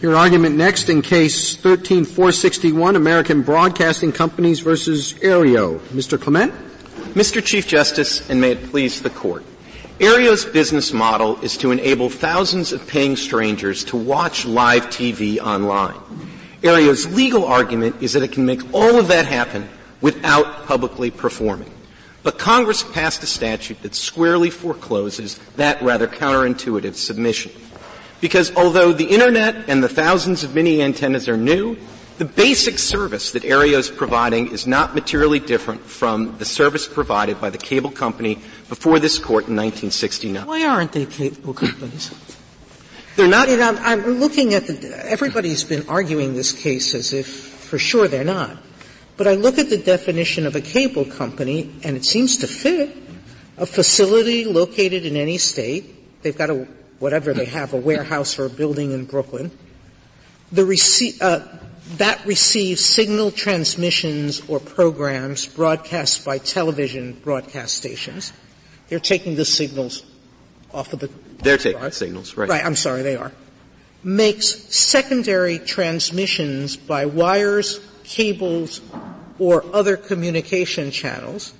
Your argument next in case 13461, American Broadcasting Companies versus Aereo. Mr. Clement? Mr. Chief Justice, and may it please the Court. Aereo's business model is to enable thousands of paying strangers to watch live TV online. Aereo's legal argument is that it can make all of that happen without publicly performing. But Congress passed a statute that squarely forecloses that rather counterintuitive submission. Because although the internet and the thousands of mini antennas are new, the basic service that Aereo is providing is not materially different from the service provided by the cable company before this court in 1969. Why aren't they cable companies? They're not. I mean, I'm, I'm looking at the, everybody's been arguing this case as if for sure they're not. But I look at the definition of a cable company and it seems to fit. A facility located in any state, they've got a, whatever they have, a warehouse or a building in Brooklyn. The rece- uh, that receives signal transmissions or programs broadcast by television broadcast stations. They're taking the signals off of the. They're taking the signals, right? Right, I'm sorry, they are. Makes secondary transmissions by wires, cables, or other communication channels.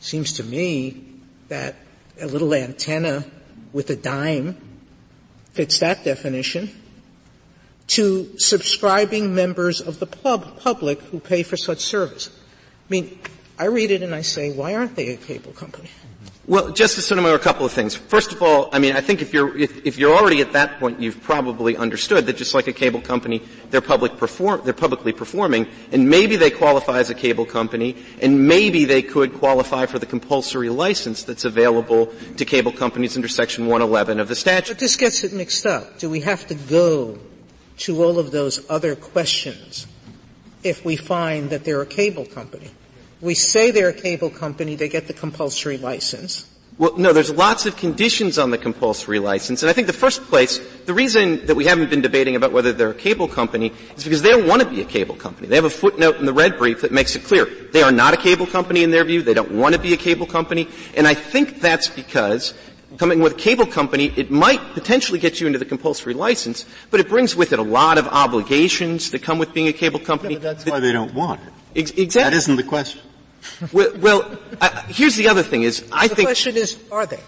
Seems to me that a little antenna with a dime fits that definition to subscribing members of the pub, public who pay for such service. I mean, I read it and I say, why aren't they a cable company? Well, Justice Sotomayor, a couple of things. First of all, I mean, I think if you're if, if, you're already at that point, you've probably understood that just like a cable company, they're public perform they're publicly performing, and maybe they qualify as a cable company, and maybe they could qualify for the compulsory license that's available to cable companies under Section 111 of the statute. But this gets it mixed up. Do we have to go to all of those other questions if we find that they're a cable company? We say they're a cable company, they get the compulsory license. Well, no, there's lots of conditions on the compulsory license. And I think the first place, the reason that we haven't been debating about whether they're a cable company is because they don't want to be a cable company. They have a footnote in the red brief that makes it clear. They are not a cable company in their view. They don't want to be a cable company. And I think that's because coming with a cable company, it might potentially get you into the compulsory license, but it brings with it a lot of obligations that come with being a cable company. Yeah, that's why they don't want it. Ex- exactly. That isn't the question. Well, well I, here's the other thing is I the think. The question is, are they?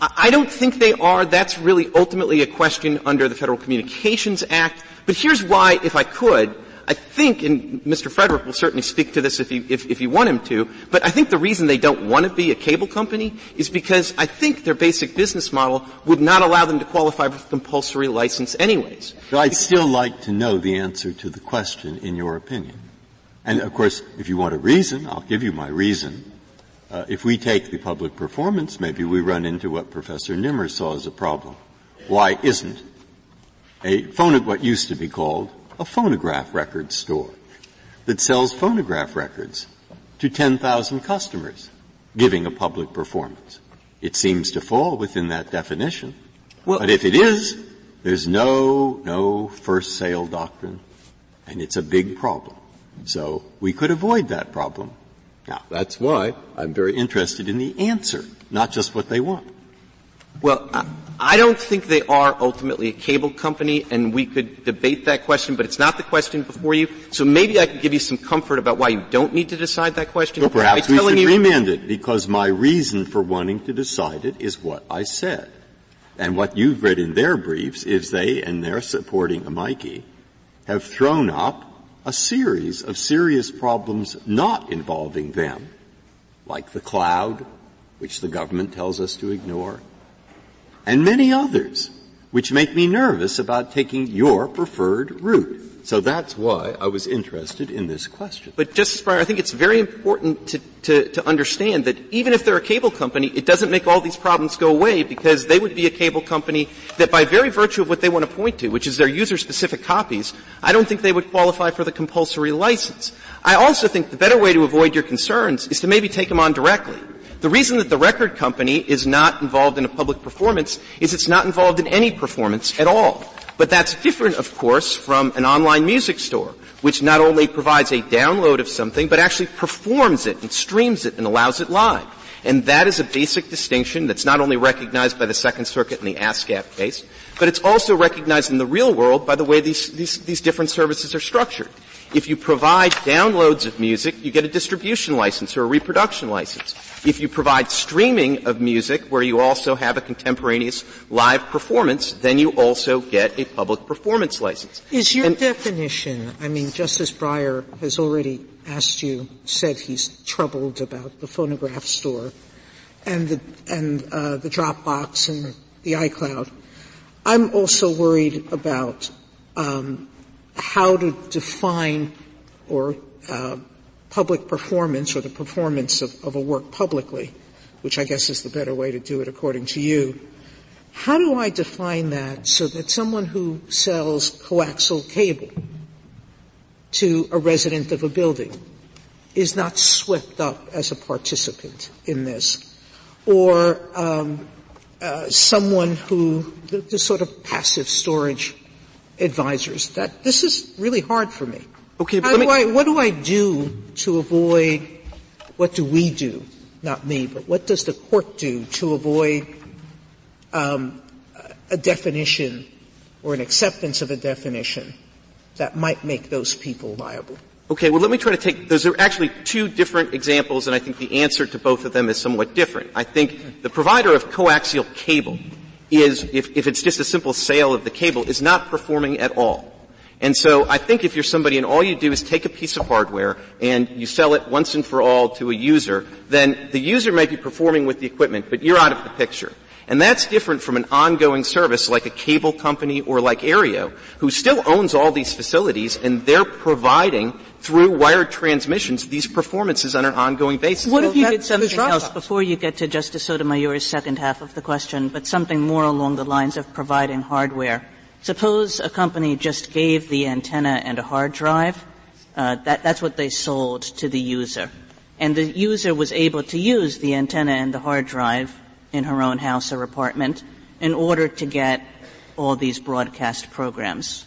I don't think they are. That's really ultimately a question under the Federal Communications Act. But here's why, if I could, I think, and Mr. Frederick will certainly speak to this if you, if, if you want him to, but I think the reason they don't want to be a cable company is because I think their basic business model would not allow them to qualify for compulsory license anyways. But I'd still like to know the answer to the question in your opinion. And of course, if you want a reason, I'll give you my reason. Uh, if we take the public performance, maybe we run into what Professor Nimmer saw as a problem. Why isn't a phone, what used to be called a phonograph record store that sells phonograph records to 10,000 customers, giving a public performance? It seems to fall within that definition. Well, but if it is, there's no, no first sale doctrine, and it's a big problem. So we could avoid that problem. Now, that's why I'm very interested in the answer, not just what they want. Well, I don't think they are ultimately a cable company, and we could debate that question, but it's not the question before you. So maybe I could give you some comfort about why you don't need to decide that question. Well, perhaps we should you, remand it, because my reason for wanting to decide it is what I said. And what you've read in their briefs is they, and they're supporting amici, have thrown up a series of serious problems not involving them, like the cloud, which the government tells us to ignore, and many others, which make me nervous about taking your preferred route. So that's why I was interested in this question. But Justice Breyer, I think it's very important to, to, to, understand that even if they're a cable company, it doesn't make all these problems go away because they would be a cable company that by very virtue of what they want to point to, which is their user-specific copies, I don't think they would qualify for the compulsory license. I also think the better way to avoid your concerns is to maybe take them on directly. The reason that the record company is not involved in a public performance is it's not involved in any performance at all. But that's different, of course, from an online music store, which not only provides a download of something, but actually performs it and streams it and allows it live. And that is a basic distinction that's not only recognized by the Second Circuit in the ASCAP case, but it's also recognized in the real world by the way these, these, these different services are structured. If you provide downloads of music, you get a distribution license or a reproduction license. If you provide streaming of music where you also have a contemporaneous live performance, then you also get a public performance license. Is your and, definition, I mean, Justice Breyer has already asked you, said he's troubled about the phonograph store and the, and, uh, the Dropbox and the iCloud. I'm also worried about, um, how to define or uh, public performance or the performance of, of, a work publicly, which I guess is the better way to do it according to you. How do I define that so that someone who sells coaxial cable to a resident of a building is not swept up as a participant in this? Or um, uh, someone who, the, the sort of passive storage advisors that this is really hard for me. Okay, How do I, what do I do to avoid, what do we do, not me, but what does the court do to avoid um, a definition or an acceptance of a definition that might make those people liable? Okay, well let me try to take, those are actually two different examples and I think the answer to both of them is somewhat different. I think the provider of coaxial cable is, if, if it's just a simple sale of the cable, is not performing at all. And so I think if you're somebody and all you do is take a piece of hardware and you sell it once and for all to a user, then the user might be performing with the equipment, but you're out of the picture. And that's different from an ongoing service like a cable company or like Aereo, who still owns all these facilities and they're providing through wired transmissions these performances on an ongoing basis. What if you did something else before you get to Justice Sotomayor's second half of the question, but something more along the lines of providing hardware? Suppose a company just gave the antenna and a hard drive. Uh, that, that's what they sold to the user. And the user was able to use the antenna and the hard drive in her own house or apartment in order to get all these broadcast programs.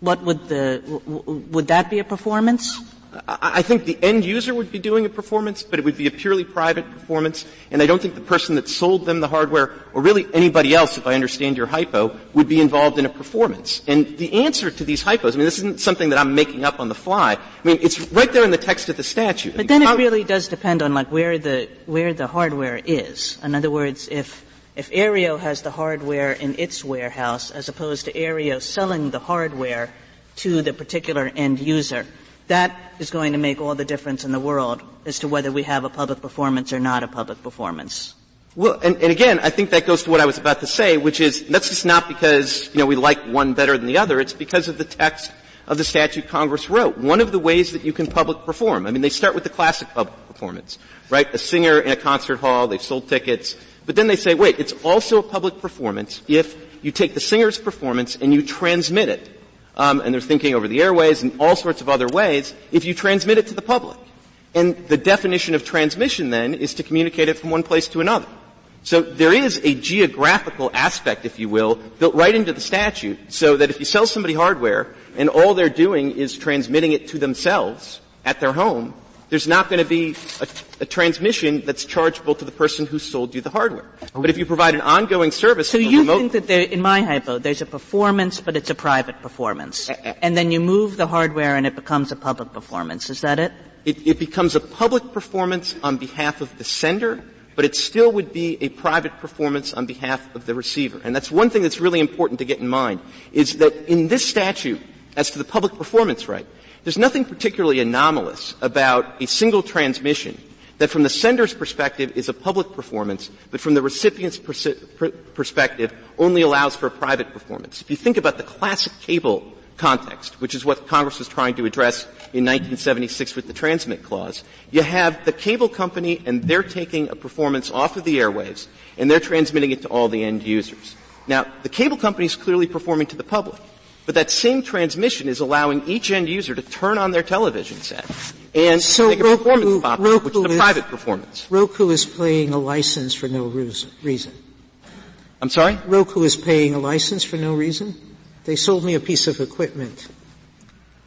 What would the, would that be a performance? I think the end user would be doing a performance, but it would be a purely private performance, and I don't think the person that sold them the hardware, or really anybody else, if I understand your hypo, would be involved in a performance. And the answer to these hypos, I mean, this isn't something that I'm making up on the fly. I mean, it's right there in the text of the statute. But then it really does depend on like where the, where the hardware is. In other words, if, if Aereo has the hardware in its warehouse as opposed to Aereo selling the hardware to the particular end user, that is going to make all the difference in the world as to whether we have a public performance or not a public performance. Well, and, and, again, I think that goes to what I was about to say, which is that's just not because you know we like one better than the other. It's because of the text of the statute Congress wrote. One of the ways that you can public perform. I mean, they start with the classic public performance, right? A singer in a concert hall, they've sold tickets, but then they say, wait, it's also a public performance if you take the singer's performance and you transmit it um, and they're thinking over the airways and all sorts of other ways, if you transmit it to the public. And the definition of transmission then is to communicate it from one place to another. So there is a geographical aspect, if you will, built right into the statute so that if you sell somebody hardware and all they're doing is transmitting it to themselves at their home, there's not going to be a, a, transmission that's chargeable to the person who sold you the hardware. But if you provide an ongoing service, so you think that there, in my hypo, there's a performance, but it's a private performance, and then you move the hardware and it becomes a public performance. Is that it? It, it becomes a public performance on behalf of the sender, but it still would be a private performance on behalf of the receiver. And that's one thing that's really important to get in mind, is that in this statute, as to the public performance right, there's nothing particularly anomalous about a single transmission that from the sender's perspective is a public performance, but from the recipient's perspective only allows for a private performance. If you think about the classic cable context, which is what Congress was trying to address in 1976 with the transmit clause, you have the cable company and they're taking a performance off of the airwaves and they're transmitting it to all the end users. Now, the cable company is clearly performing to the public. But that same transmission is allowing each end user to turn on their television set and so make a Roku, performance pop, Roku which is a is, private performance. Roku is paying a license for no reason. I'm sorry? Roku is paying a license for no reason? They sold me a piece of equipment.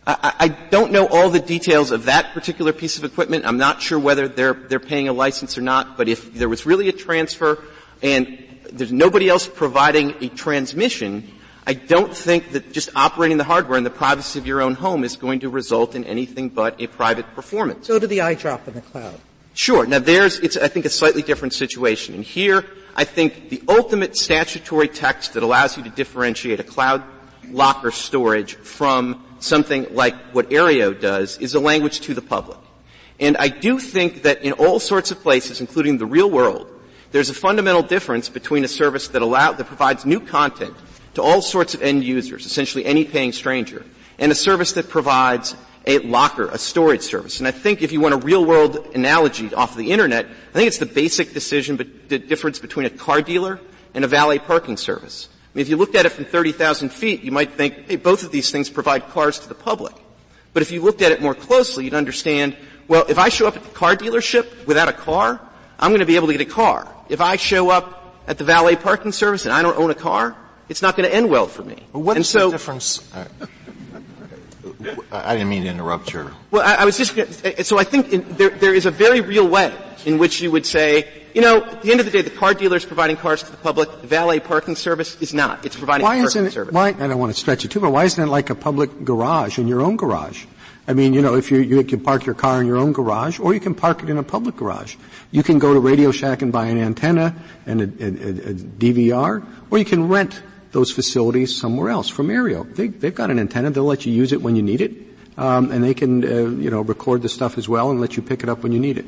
I, I, don't know all the details of that particular piece of equipment. I'm not sure whether they're, they're paying a license or not, but if there was really a transfer and there's nobody else providing a transmission, I don't think that just operating the hardware in the privacy of your own home is going to result in anything but a private performance. Go to the iDrop in the cloud. Sure. Now there's, it's, I think, a slightly different situation. And here, I think the ultimate statutory text that allows you to differentiate a cloud locker storage from something like what Aereo does is a language to the public. And I do think that in all sorts of places, including the real world, there's a fundamental difference between a service that allow, that provides new content to all sorts of end users, essentially any paying stranger, and a service that provides a locker, a storage service. And I think if you want a real world analogy off of the internet, I think it's the basic decision, but the difference between a car dealer and a valet parking service. I mean, if you looked at it from 30,000 feet, you might think, hey, both of these things provide cars to the public. But if you looked at it more closely, you'd understand, well, if I show up at the car dealership without a car, I'm going to be able to get a car. If I show up at the valet parking service and I don't own a car, it's not going to end well for me. Well, what and is so, the difference? Uh, I didn't mean to interrupt your. Well, I, I was just so I think in, there there is a very real way in which you would say, you know, at the end of the day, the car dealer is providing cars to the public. The valet parking service is not. It's providing why parking isn't it, service. Why? I don't want to stretch it too far. Why isn't it like a public garage in your own garage? I mean, you know, if you, you can park your car in your own garage, or you can park it in a public garage. You can go to Radio Shack and buy an antenna and a, a, a DVR, or you can rent those facilities somewhere else from Aereo. They, have got an antenna. They'll let you use it when you need it, um, and they can, uh, you know, record the stuff as well and let you pick it up when you need it.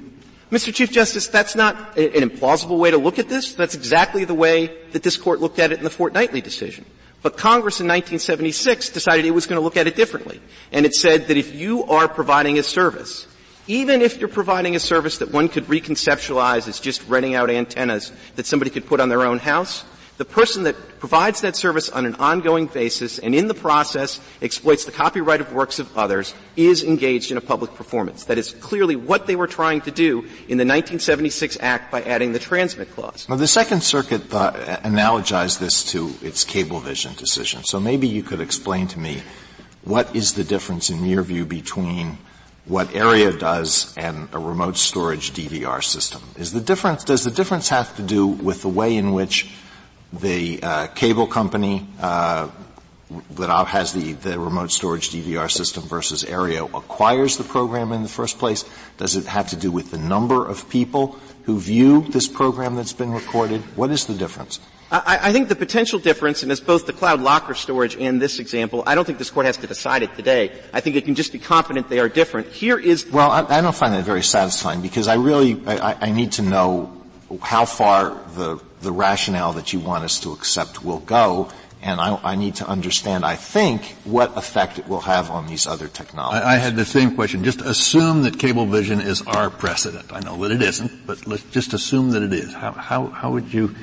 Mr. Chief Justice, that's not an implausible way to look at this. That's exactly the way that this court looked at it in the fortnightly decision. But Congress in 1976 decided it was going to look at it differently. And it said that if you are providing a service, even if you're providing a service that one could reconceptualize as just renting out antennas that somebody could put on their own house, the person that provides that service on an ongoing basis and in the process exploits the copyright of works of others is engaged in a public performance. That is clearly what they were trying to do in the 1976 Act by adding the transmit clause. Now the Second Circuit uh, analogized this to its Cablevision decision. So maybe you could explain to me what is the difference in your view between what Aereo does and a remote storage DVR system. Is the difference, does the difference have to do with the way in which the uh, cable company uh, that has the, the remote storage DVR system versus Aereo acquires the program in the first place? Does it have to do with the number of people who view this program that's been recorded? What is the difference? I, I, think the potential difference, and as both the cloud locker storage and this example, I don't think this court has to decide it today. I think it can just be confident they are different. Here is well, I, I don't find that very satisfying because I really I, I need to know how far the the rationale that you want us to accept will go, and I, I, need to understand, I think, what effect it will have on these other technologies. I, I, had the same question. Just assume that Cablevision is our precedent. I know that it isn't, but let's just assume that it is. How, how, how would you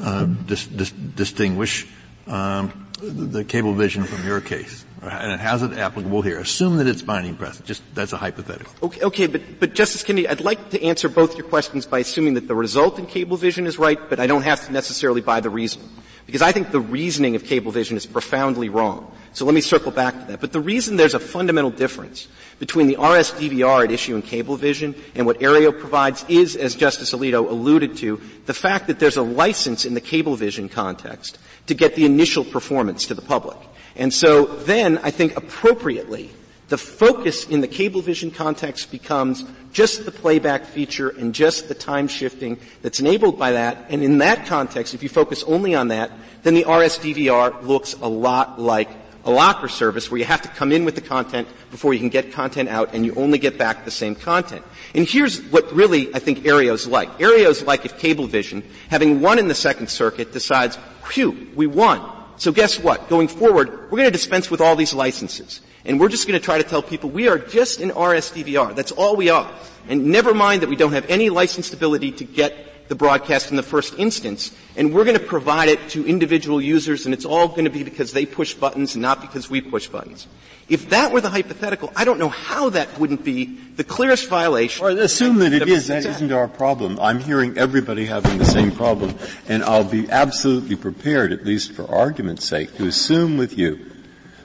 uh, dis, dis, distinguish um, the Cablevision from your case? and it has it applicable here? Assume that it's binding precedent. Just that's a hypothetical. Okay, okay, but but Justice Kennedy, I'd like to answer both your questions by assuming that the result in Cablevision is right, but I don't have to necessarily buy the reasoning because I think the reasoning of Cablevision is profoundly wrong. So let me circle back to that. But the reason there's a fundamental difference between the RSDVR at issue in Cablevision and what Aereo provides is, as Justice Alito alluded to, the fact that there's a license in the Cablevision context to get the initial performance to the public. And so then I think appropriately the focus in the Cablevision context becomes just the playback feature and just the time shifting that's enabled by that. And in that context, if you focus only on that, then the RSDVR looks a lot like a locker service where you have to come in with the content before you can get content out and you only get back the same content. And here's what really I think Aereo's like. Aereo's like if Cablevision, having won in the Second Circuit, decides, whew, we won. So guess what? Going forward, we're going to dispense with all these licenses. And we're just going to try to tell people we are just an RSDVR. That's all we are. And never mind that we don't have any licensed ability to get the broadcast in the first instance. And we're going to provide it to individual users and it's all going to be because they push buttons and not because we push buttons. If that were the hypothetical, I don't know how that wouldn't be the clearest violation. Or assume that it is. That isn't our problem. I'm hearing everybody having the same problem, and I'll be absolutely prepared, at least for argument's sake, to assume with you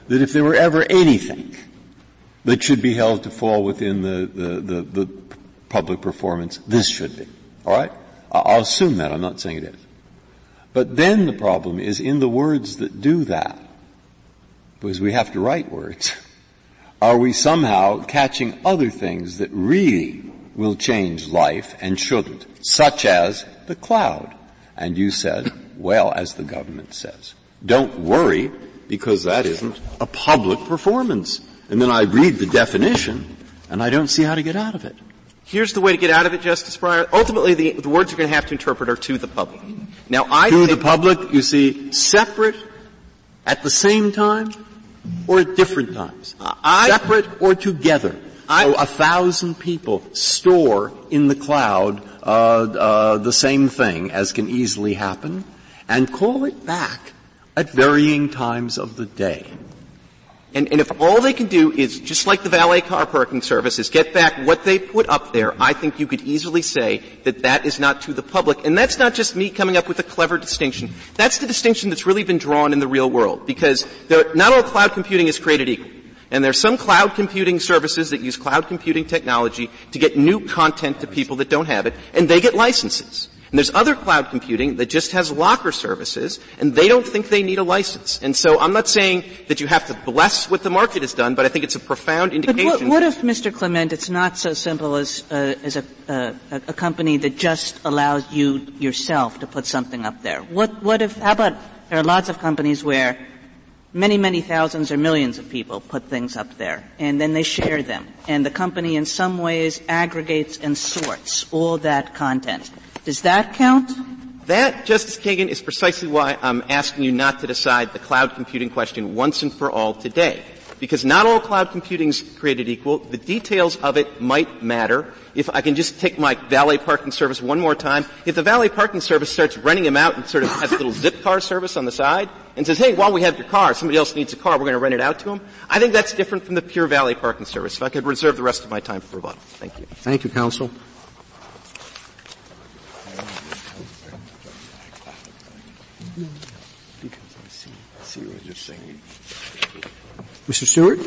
that if there were ever anything that should be held to fall within the, the, the, the public performance. This should be. All right? I'll assume that. I'm not saying it is. But then the problem is in the words that do that, because we have to write words, are we somehow catching other things that really will change life and shouldn't, such as the cloud? And you said, well, as the government says, don't worry because that isn't a public performance. And then I read the definition and I don't see how to get out of it. Here's the way to get out of it, Justice Breyer. Ultimately, the, the words you're going to have to interpret are to the public. Now, I to the public, you see, separate at the same time or at different times, I, separate or together. I, so a thousand people store in the cloud uh, uh, the same thing as can easily happen, and call it back at varying times of the day. And, and, if all they can do is, just like the valet car parking service, is get back what they put up there, I think you could easily say that that is not to the public. And that's not just me coming up with a clever distinction. That's the distinction that's really been drawn in the real world. Because there, not all cloud computing is created equal. And there are some cloud computing services that use cloud computing technology to get new content to people that don't have it, and they get licenses. And there's other cloud computing that just has locker services, and they don't think they need a license. And so I'm not saying that you have to bless what the market has done, but I think it's a profound indication. But what, what if, Mr. Clement, it's not so simple as, uh, as a, uh, a company that just allows you yourself to put something up there? What, what if, how about, there are lots of companies where many, many thousands or millions of people put things up there, and then they share them. And the company in some ways aggregates and sorts all that content. Does that count? That, Justice Kagan, is precisely why I'm asking you not to decide the cloud computing question once and for all today. Because not all cloud computing is created equal. The details of it might matter. If I can just take my valet parking service one more time, if the valet parking service starts renting them out and sort of has a little zip car service on the side and says, hey, while we have your car, somebody else needs a car, we're going to rent it out to them, I think that's different from the pure valet parking service. If I could reserve the rest of my time for rebuttal. Thank you. Thank you, counsel. Because I see, see what you're saying. Mr. Stewart?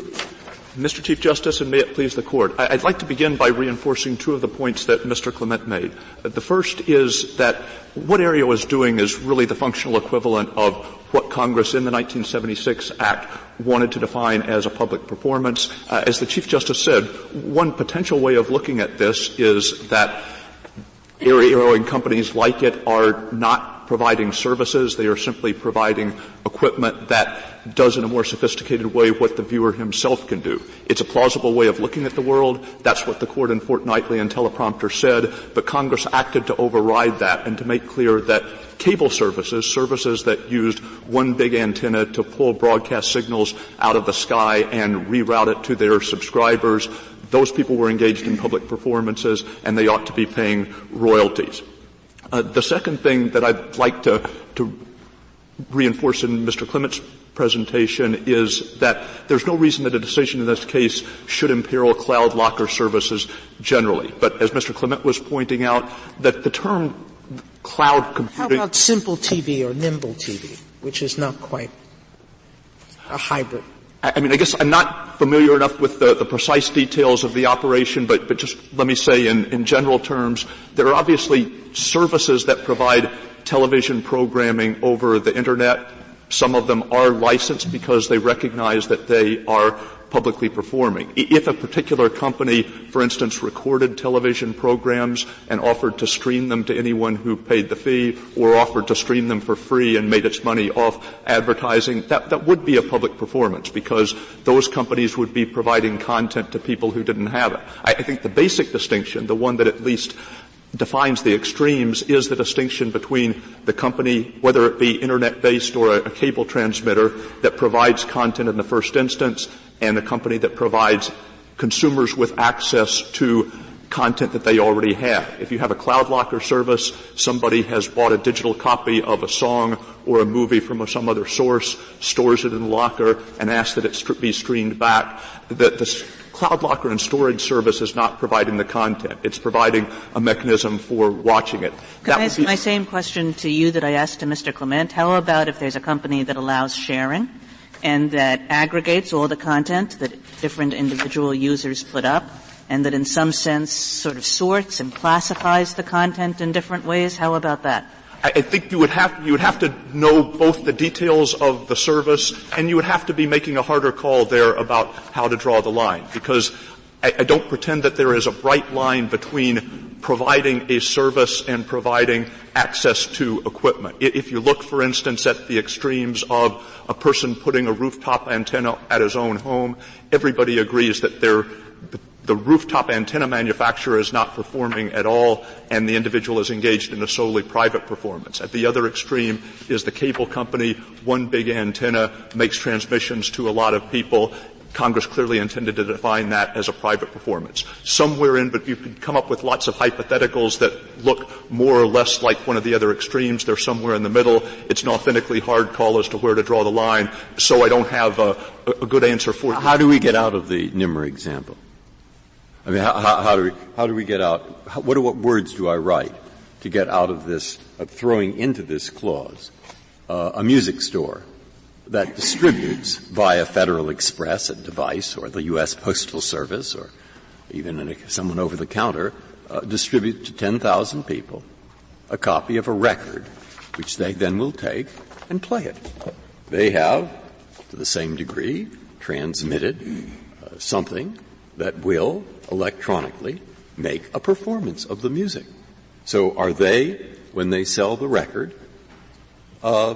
Mr. Chief Justice, and may it please the Court, I'd like to begin by reinforcing two of the points that Mr. Clement made. The first is that what Aereo is doing is really the functional equivalent of what Congress in the 1976 Act wanted to define as a public performance. Uh, as the Chief Justice said, one potential way of looking at this is that Aereo and companies like it are not providing services. They are simply providing equipment that does in a more sophisticated way what the viewer himself can do. It's a plausible way of looking at the world. That's what the court in Fortnightly and Teleprompter said, but Congress acted to override that and to make clear that cable services, services that used one big antenna to pull broadcast signals out of the sky and reroute it to their subscribers, those people were engaged in public performances and they ought to be paying royalties. Uh, the second thing that I'd like to, to reinforce in Mr. Clement's presentation is that there's no reason that a decision in this case should imperil cloud locker services generally. But as Mr. Clement was pointing out, that the term cloud computing. How about simple TV or nimble TV, which is not quite a hybrid? I mean, I guess I'm not familiar enough with the, the precise details of the operation, but, but just let me say in, in general terms, there are obviously services that provide television programming over the internet. Some of them are licensed because they recognize that they are publicly performing. If a particular company, for instance, recorded television programs and offered to stream them to anyone who paid the fee or offered to stream them for free and made its money off advertising, that, that would be a public performance because those companies would be providing content to people who didn't have it. I, I think the basic distinction, the one that at least defines the extremes is the distinction between the company, whether it be internet-based or a, a, cable transmitter that provides content in the first instance and the company that provides consumers with access to content that they already have. If you have a cloud locker service, somebody has bought a digital copy of a song or a movie from some other source, stores it in the locker, and asks that it be streamed back. The, cloud locker and storage service is not providing the content. It's providing a mechanism for watching it. Could I ask my same question to you that I asked to Mr. Clement? How about if there's a company that allows sharing? and that aggregates all the content that different individual users put up and that in some sense sort of sorts and classifies the content in different ways? How about that? I think you would have you would have to know both the details of the service and you would have to be making a harder call there about how to draw the line because I, I don't pretend that there is a bright line between providing a service and providing access to equipment. If you look, for instance, at the extremes of a person putting a rooftop antenna at his own home, everybody agrees that there the rooftop antenna manufacturer is not performing at all and the individual is engaged in a solely private performance. At the other extreme is the cable company, one big antenna makes transmissions to a lot of people. Congress clearly intended to define that as a private performance. Somewhere in, but you could come up with lots of hypotheticals that look more or less like one of the other extremes. They're somewhere in the middle. It's an authentically hard call as to where to draw the line, so I don't have a, a good answer for you. How do we get out of the Nimmer example? I mean, how, how, do we, how do we get out, what, what words do I write to get out of this, of throwing into this clause, uh, a music store that distributes via Federal Express a device or the U.S. Postal Service or even a, someone over the counter uh, distribute to 10,000 people a copy of a record which they then will take and play it. They have, to the same degree, transmitted uh, something that will electronically make a performance of the music. So are they, when they sell the record, uh,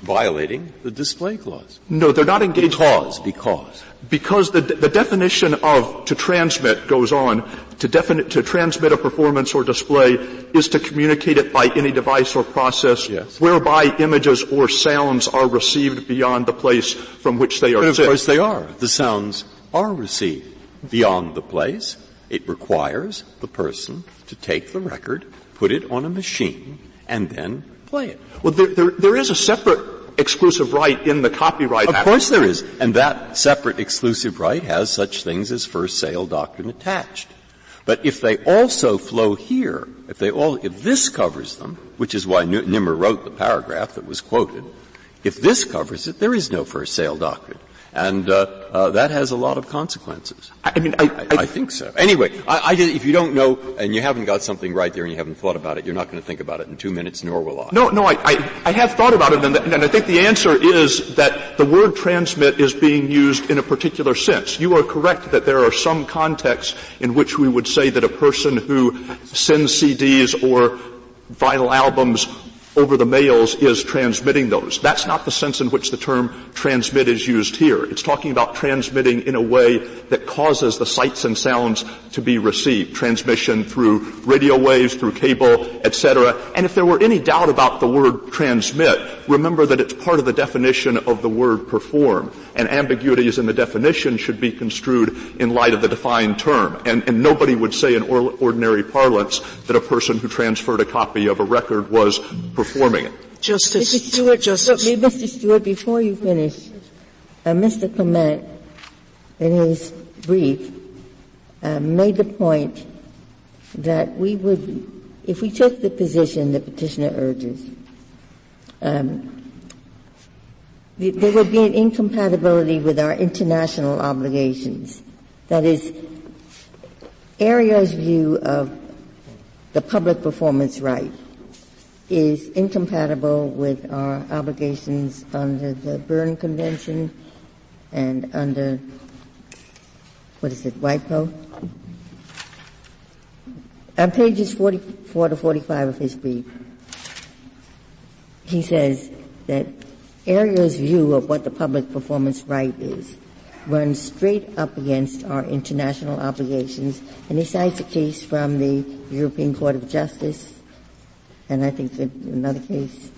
violating the display clause? No, they're not engaged. Because, because. Because the, the definition of to transmit goes on, to, defini- to transmit a performance or display is to communicate it by any device or process yes. whereby images or sounds are received beyond the place from which they are But of sent. course they are. The sounds are received beyond the place. It requires the person to take the record, put it on a machine, and then play it. Well, there, there, there is a separate exclusive right in the Copyright of Act. Of course there is. And that separate exclusive right has such things as first sale doctrine attached. But if they also flow here, if they all, if this covers them, which is why Nimmer wrote the paragraph that was quoted, if this covers it, there is no first sale doctrine and uh, uh, that has a lot of consequences. I mean, I, I, I think so. Anyway, I, if you don't know and you haven't got something right there and you haven't thought about it, you're not going to think about it in two minutes, nor will I. No, no, I, I have thought about it, and, and I think the answer is that the word transmit is being used in a particular sense. You are correct that there are some contexts in which we would say that a person who sends CDs or vinyl albums over the mails is transmitting those. That's not the sense in which the term transmit is used here. It's talking about transmitting in a way that causes the sights and sounds to be received. Transmission through radio waves, through cable, etc. And if there were any doubt about the word transmit, remember that it's part of the definition of the word perform. And ambiguities in the definition should be construed in light of the defined term. And, and nobody would say in or, ordinary parlance that a person who transferred a copy of a record was performing it. Justice Mr. Stewart, Justice. Mr. Stewart, before you finish, uh, Mr. Clement, in his brief, uh, made the point that we would, if we took the position the petitioner urges, um, there would be an incompatibility with our international obligations. That is, Aereo's view of the public performance right is incompatible with our obligations under the Berne Convention and under, what is it, WIPO? On pages 44 to 45 of his brief, he says that Aereo's view of what the public performance right is runs straight up against our international obligations, and he cites a case from the European Court of Justice and I think that another case.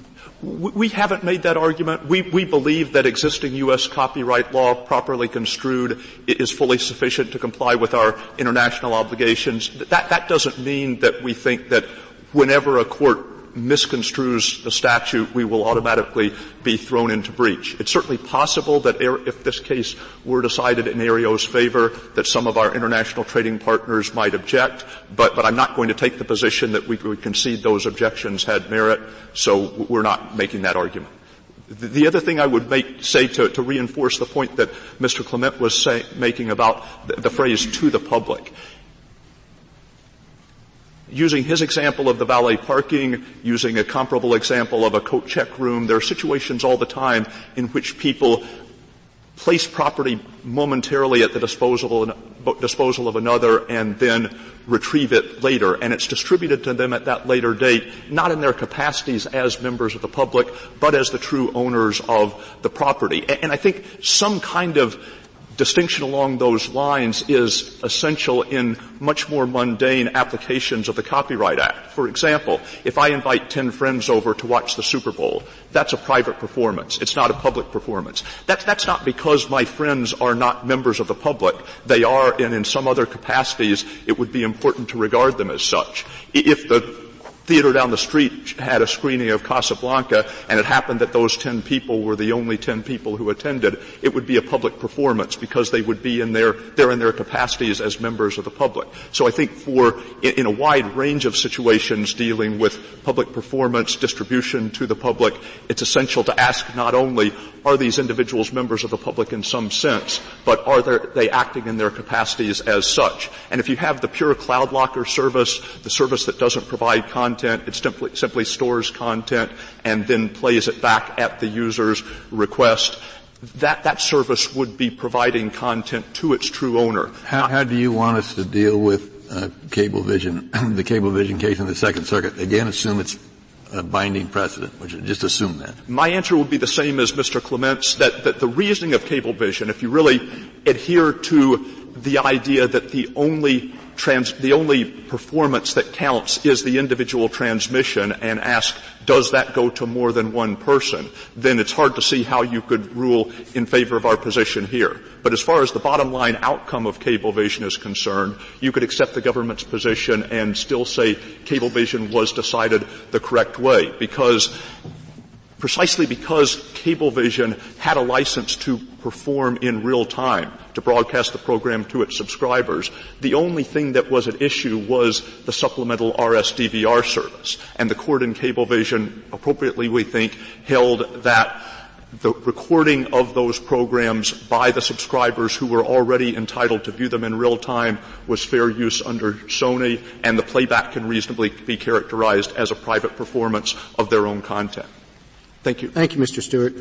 We haven't made that argument. We, we believe that existing U.S. copyright law, properly construed, is fully sufficient to comply with our international obligations. That, that doesn't mean that we think that whenever a court misconstrues the statute, we will automatically be thrown into breach. It's certainly possible that if this case were decided in Aereo's favor, that some of our international trading partners might object, but, but I'm not going to take the position that we would concede those objections had merit, so we're not making that argument. The, the other thing I would make, say to, to, reinforce the point that Mr. Clement was say, making about the, the phrase to the public using his example of the valet parking, using a comparable example of a coat check room, there are situations all the time in which people place property momentarily at the disposal, disposal of another and then retrieve it later. And it's distributed to them at that later date, not in their capacities as members of the public, but as the true owners of the property. And I think some kind of distinction along those lines is essential in much more mundane applications of the Copyright Act. For example, if I invite 10 friends over to watch the Super Bowl, that's a private performance. It's not a public performance. That, that's not because my friends are not members of the public. They are, and in some other capacities, it would be important to regard them as such. If the theater down the street had a screening of Casablanca and it happened that those 10 people were the only 10 people who attended, it would be a public performance because they would be in their, they're in their capacities as members of the public. So I think for, in, in a wide range of situations dealing with public performance, distribution to the public, it's essential to ask not only are these individuals members of the public in some sense, but are they acting in their capacities as such? And if you have the pure cloud locker service, the service that doesn't provide content, it simply, simply stores content and then plays it back at the user's request, that, that service would be providing content to its true owner. How, how do you want us to deal with uh, Cablevision, the Cablevision case in the Second Circuit? Again, assume it's a binding precedent, which just assume that. My answer would be the same as Mr. Clement's, that, that the reasoning of Cablevision, if you really adhere to the idea that the only trans, the only performance that counts is the individual transmission and ask, does that go to more than one person? Then it's hard to see how you could rule in favor of our position here. But as far as the bottom line outcome of Cablevision is concerned, you could accept the government's position and still say Cablevision was decided the correct way because precisely because Cablevision had a license to perform in real time, to broadcast the program to its subscribers. The only thing that was at issue was the supplemental RSDVR service. And the court in Cablevision, appropriately we think, held that the recording of those programs by the subscribers who were already entitled to view them in real time was fair use under Sony, and the playback can reasonably be characterized as a private performance of their own content. Thank you. Thank you, Mr. Stewart.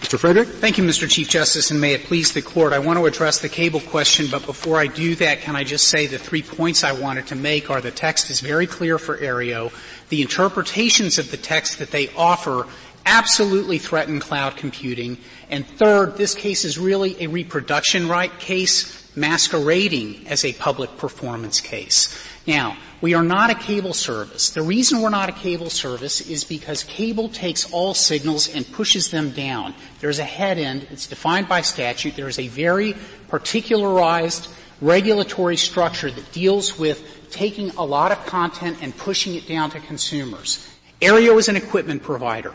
Mr. Frederick? Thank you, Mr. Chief Justice, and may it please the Court. I want to address the cable question, but before I do that, can I just say the three points I wanted to make are the text is very clear for Aereo. The interpretations of the text that they offer absolutely threaten cloud computing. And third, this case is really a reproduction right case masquerading as a public performance case. Now, we are not a cable service. The reason we're not a cable service is because cable takes all signals and pushes them down. There's a head end. It's defined by statute. There is a very particularized regulatory structure that deals with taking a lot of content and pushing it down to consumers. Aereo is an equipment provider.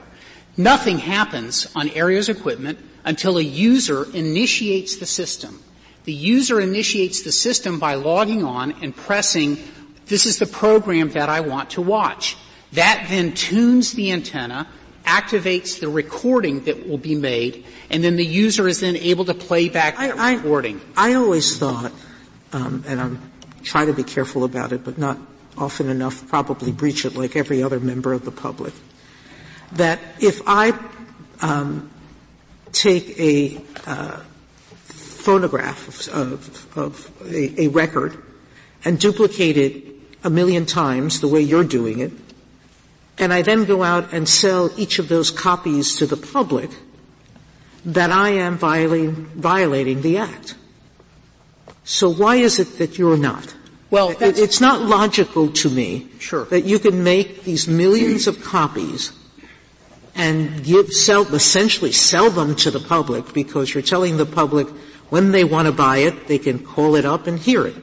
Nothing happens on Aereo's equipment until a user initiates the system. The user initiates the system by logging on and pressing, this is the program that I want to watch. That then tunes the antenna, activates the recording that will be made, and then the user is then able to play back that I, recording. I, I always thought, um, and I'm trying to be careful about it, but not often enough, probably breach it like every other member of the public that if I um, take a uh, phonograph of, of a, a, record and duplicate it a million times the way you're doing it, and I then go out and sell each of those copies to the public, that I am violating, violating the act. So why is it that you're not? Well, it, it's not logical to me sure. that you can make these millions of copies and give, sell, essentially sell them to the public because you're telling the public when they want to buy it, they can call it up and hear it.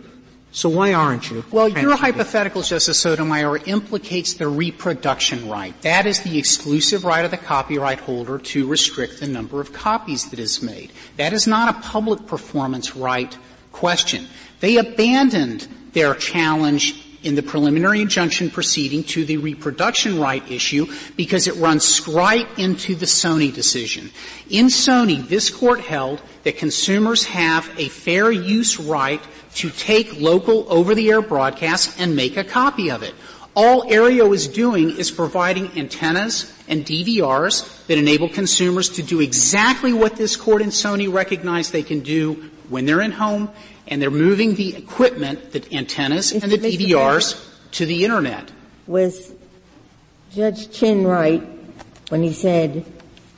So why aren't you? Well, your hypothetical, Justice Sotomayor, implicates the reproduction right. That is the exclusive right of the copyright holder to restrict the number of copies that is made. That is not a public performance right question. They abandoned their challenge in the preliminary injunction proceeding to the reproduction right issue because it runs right into the Sony decision. In Sony, this court held that consumers have a fair use right to take local over-the-air broadcasts and make a copy of it. All Aereo is doing is providing antennas and DVRs that enable consumers to do exactly what this court in Sony recognized they can do when they're in home and they're moving the equipment, the antennas and the DVRs to the internet. Was Judge Chin right when he said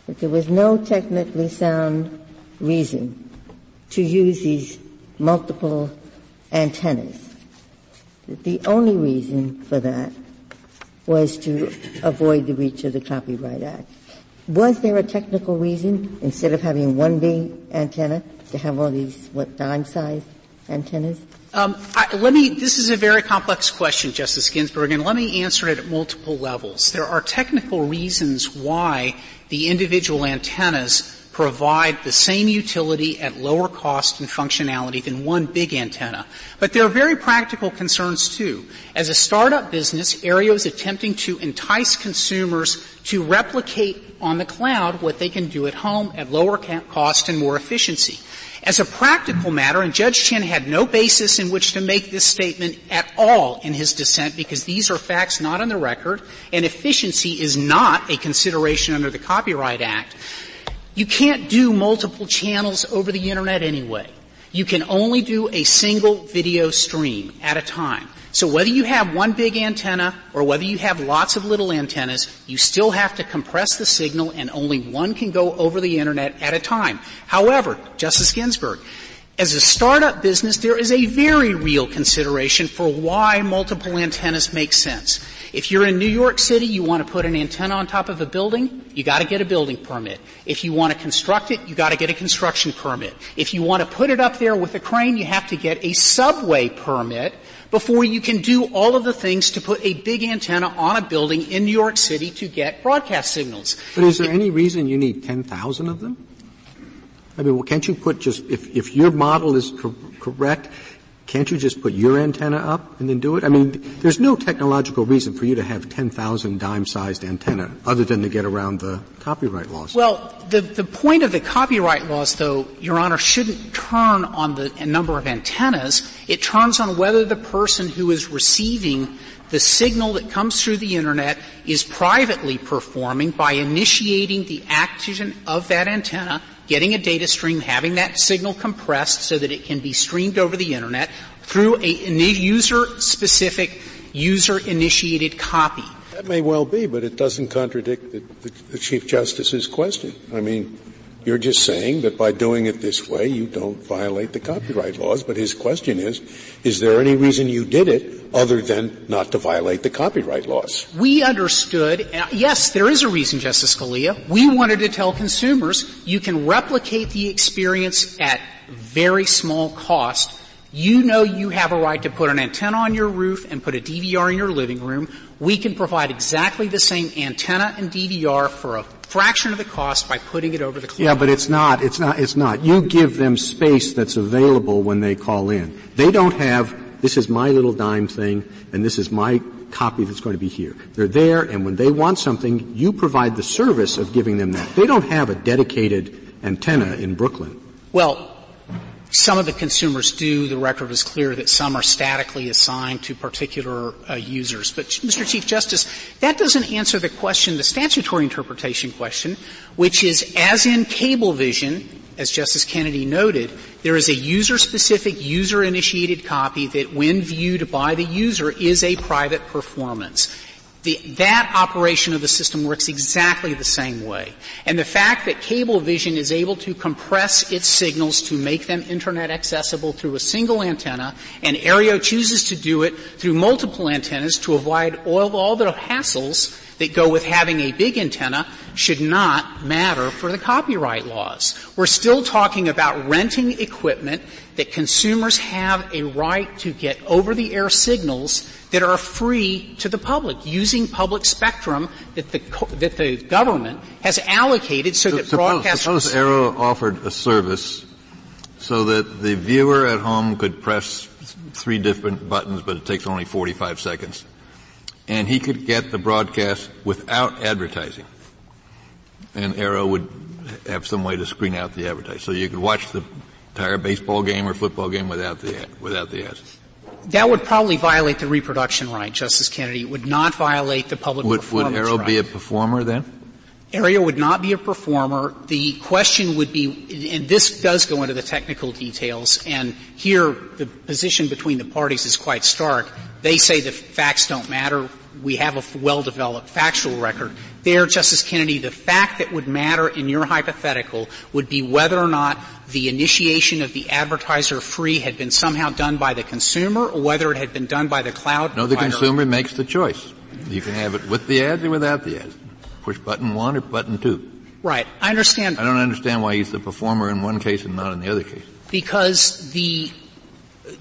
that there was no technically sound reason to use these multiple antennas? That the only reason for that was to avoid the reach of the Copyright Act. Was there a technical reason, instead of having one big antenna, to have all these, what, dime-sized antennas? Um, I, let me. This is a very complex question, Justice Ginsburg, and let me answer it at multiple levels. There are technical reasons why the individual antennas provide the same utility at lower cost and functionality than one big antenna. But there are very practical concerns too. As a startup business, Aereo is attempting to entice consumers to replicate on the cloud what they can do at home at lower cost and more efficiency. As a practical matter, and Judge Chin had no basis in which to make this statement at all in his dissent because these are facts not on the record and efficiency is not a consideration under the Copyright Act. You can't do multiple channels over the internet anyway. You can only do a single video stream at a time. So whether you have one big antenna or whether you have lots of little antennas, you still have to compress the signal and only one can go over the internet at a time. However, Justice Ginsburg, as a startup business, there is a very real consideration for why multiple antennas make sense. If you're in New York City, you want to put an antenna on top of a building, you got to get a building permit. If you want to construct it, you got to get a construction permit. If you want to put it up there with a crane, you have to get a subway permit before you can do all of the things to put a big antenna on a building in New York City to get broadcast signals. But is there any reason you need 10,000 of them? I mean, well, can't you put just, if, if your model is co- correct, can't you just put your antenna up and then do it? I mean, there's no technological reason for you to have 10,000 dime-sized antenna other than to get around the copyright laws. Well, the, the point of the copyright laws, though, Your Honor, shouldn't turn on the number of antennas. It turns on whether the person who is receiving the signal that comes through the internet is privately performing by initiating the action of that antenna getting a data stream, having that signal compressed so that it can be streamed over the internet through a, user-specific, user-initiated copy. That may well be, but it doesn't contradict the, the, the Chief Justice's question. I mean, you're just saying that by doing it this way, you don't violate the copyright laws, but his question is, is there any reason you did it other than not to violate the copyright laws? We understood, yes, there is a reason, Justice Scalia. We wanted to tell consumers you can replicate the experience at very small cost. You know you have a right to put an antenna on your roof and put a DVR in your living room. We can provide exactly the same antenna and DVR for a fraction of the cost by putting it over the cloud. Yeah, but it's not, it's not, it's not. You give them space that's available when they call in. They don't have, this is my little dime thing, and this is my copy that's going to be here. They're there, and when they want something, you provide the service of giving them that. They don't have a dedicated antenna in Brooklyn. Well, some of the consumers do. The record is clear that some are statically assigned to particular uh, users. But, Mr. Chief Justice, that doesn't answer the question, the statutory interpretation question, which is, as in Cablevision, as Justice Kennedy noted, there is a user-specific, user-initiated copy that, when viewed by the user, is a private performance. The, that operation of the system works exactly the same way. And the fact that Cablevision is able to compress its signals to make them internet accessible through a single antenna, and Aereo chooses to do it through multiple antennas to avoid all, all the hassles that go with having a big antenna should not matter for the copyright laws. We're still talking about renting equipment that consumers have a right to get over the air signals that are free to the public using public spectrum that the, that the government has allocated so, so that suppose, broadcasters. Suppose Aereo offered a service so that the viewer at home could press three different buttons, but it takes only 45 seconds. And he could get the broadcast without advertising. And Aereo would have some way to screen out the advertising. So you could watch the entire baseball game or football game without the ad, without the ads. That would probably violate the reproduction right, Justice Kennedy. It would not violate the public would, performance Would Aereo right. be a performer then? Aereo would not be a performer. The question would be, and this does go into the technical details, and here the position between the parties is quite stark. They say the facts don't matter. We have a well-developed factual record. There, Justice Kennedy, the fact that would matter in your hypothetical would be whether or not the initiation of the advertiser free had been somehow done by the consumer or whether it had been done by the cloud No, provider. the consumer makes the choice. You can have it with the ads or without the ads. Push button one or button two. Right. I understand. I don't understand why he's the performer in one case and not in the other case. Because the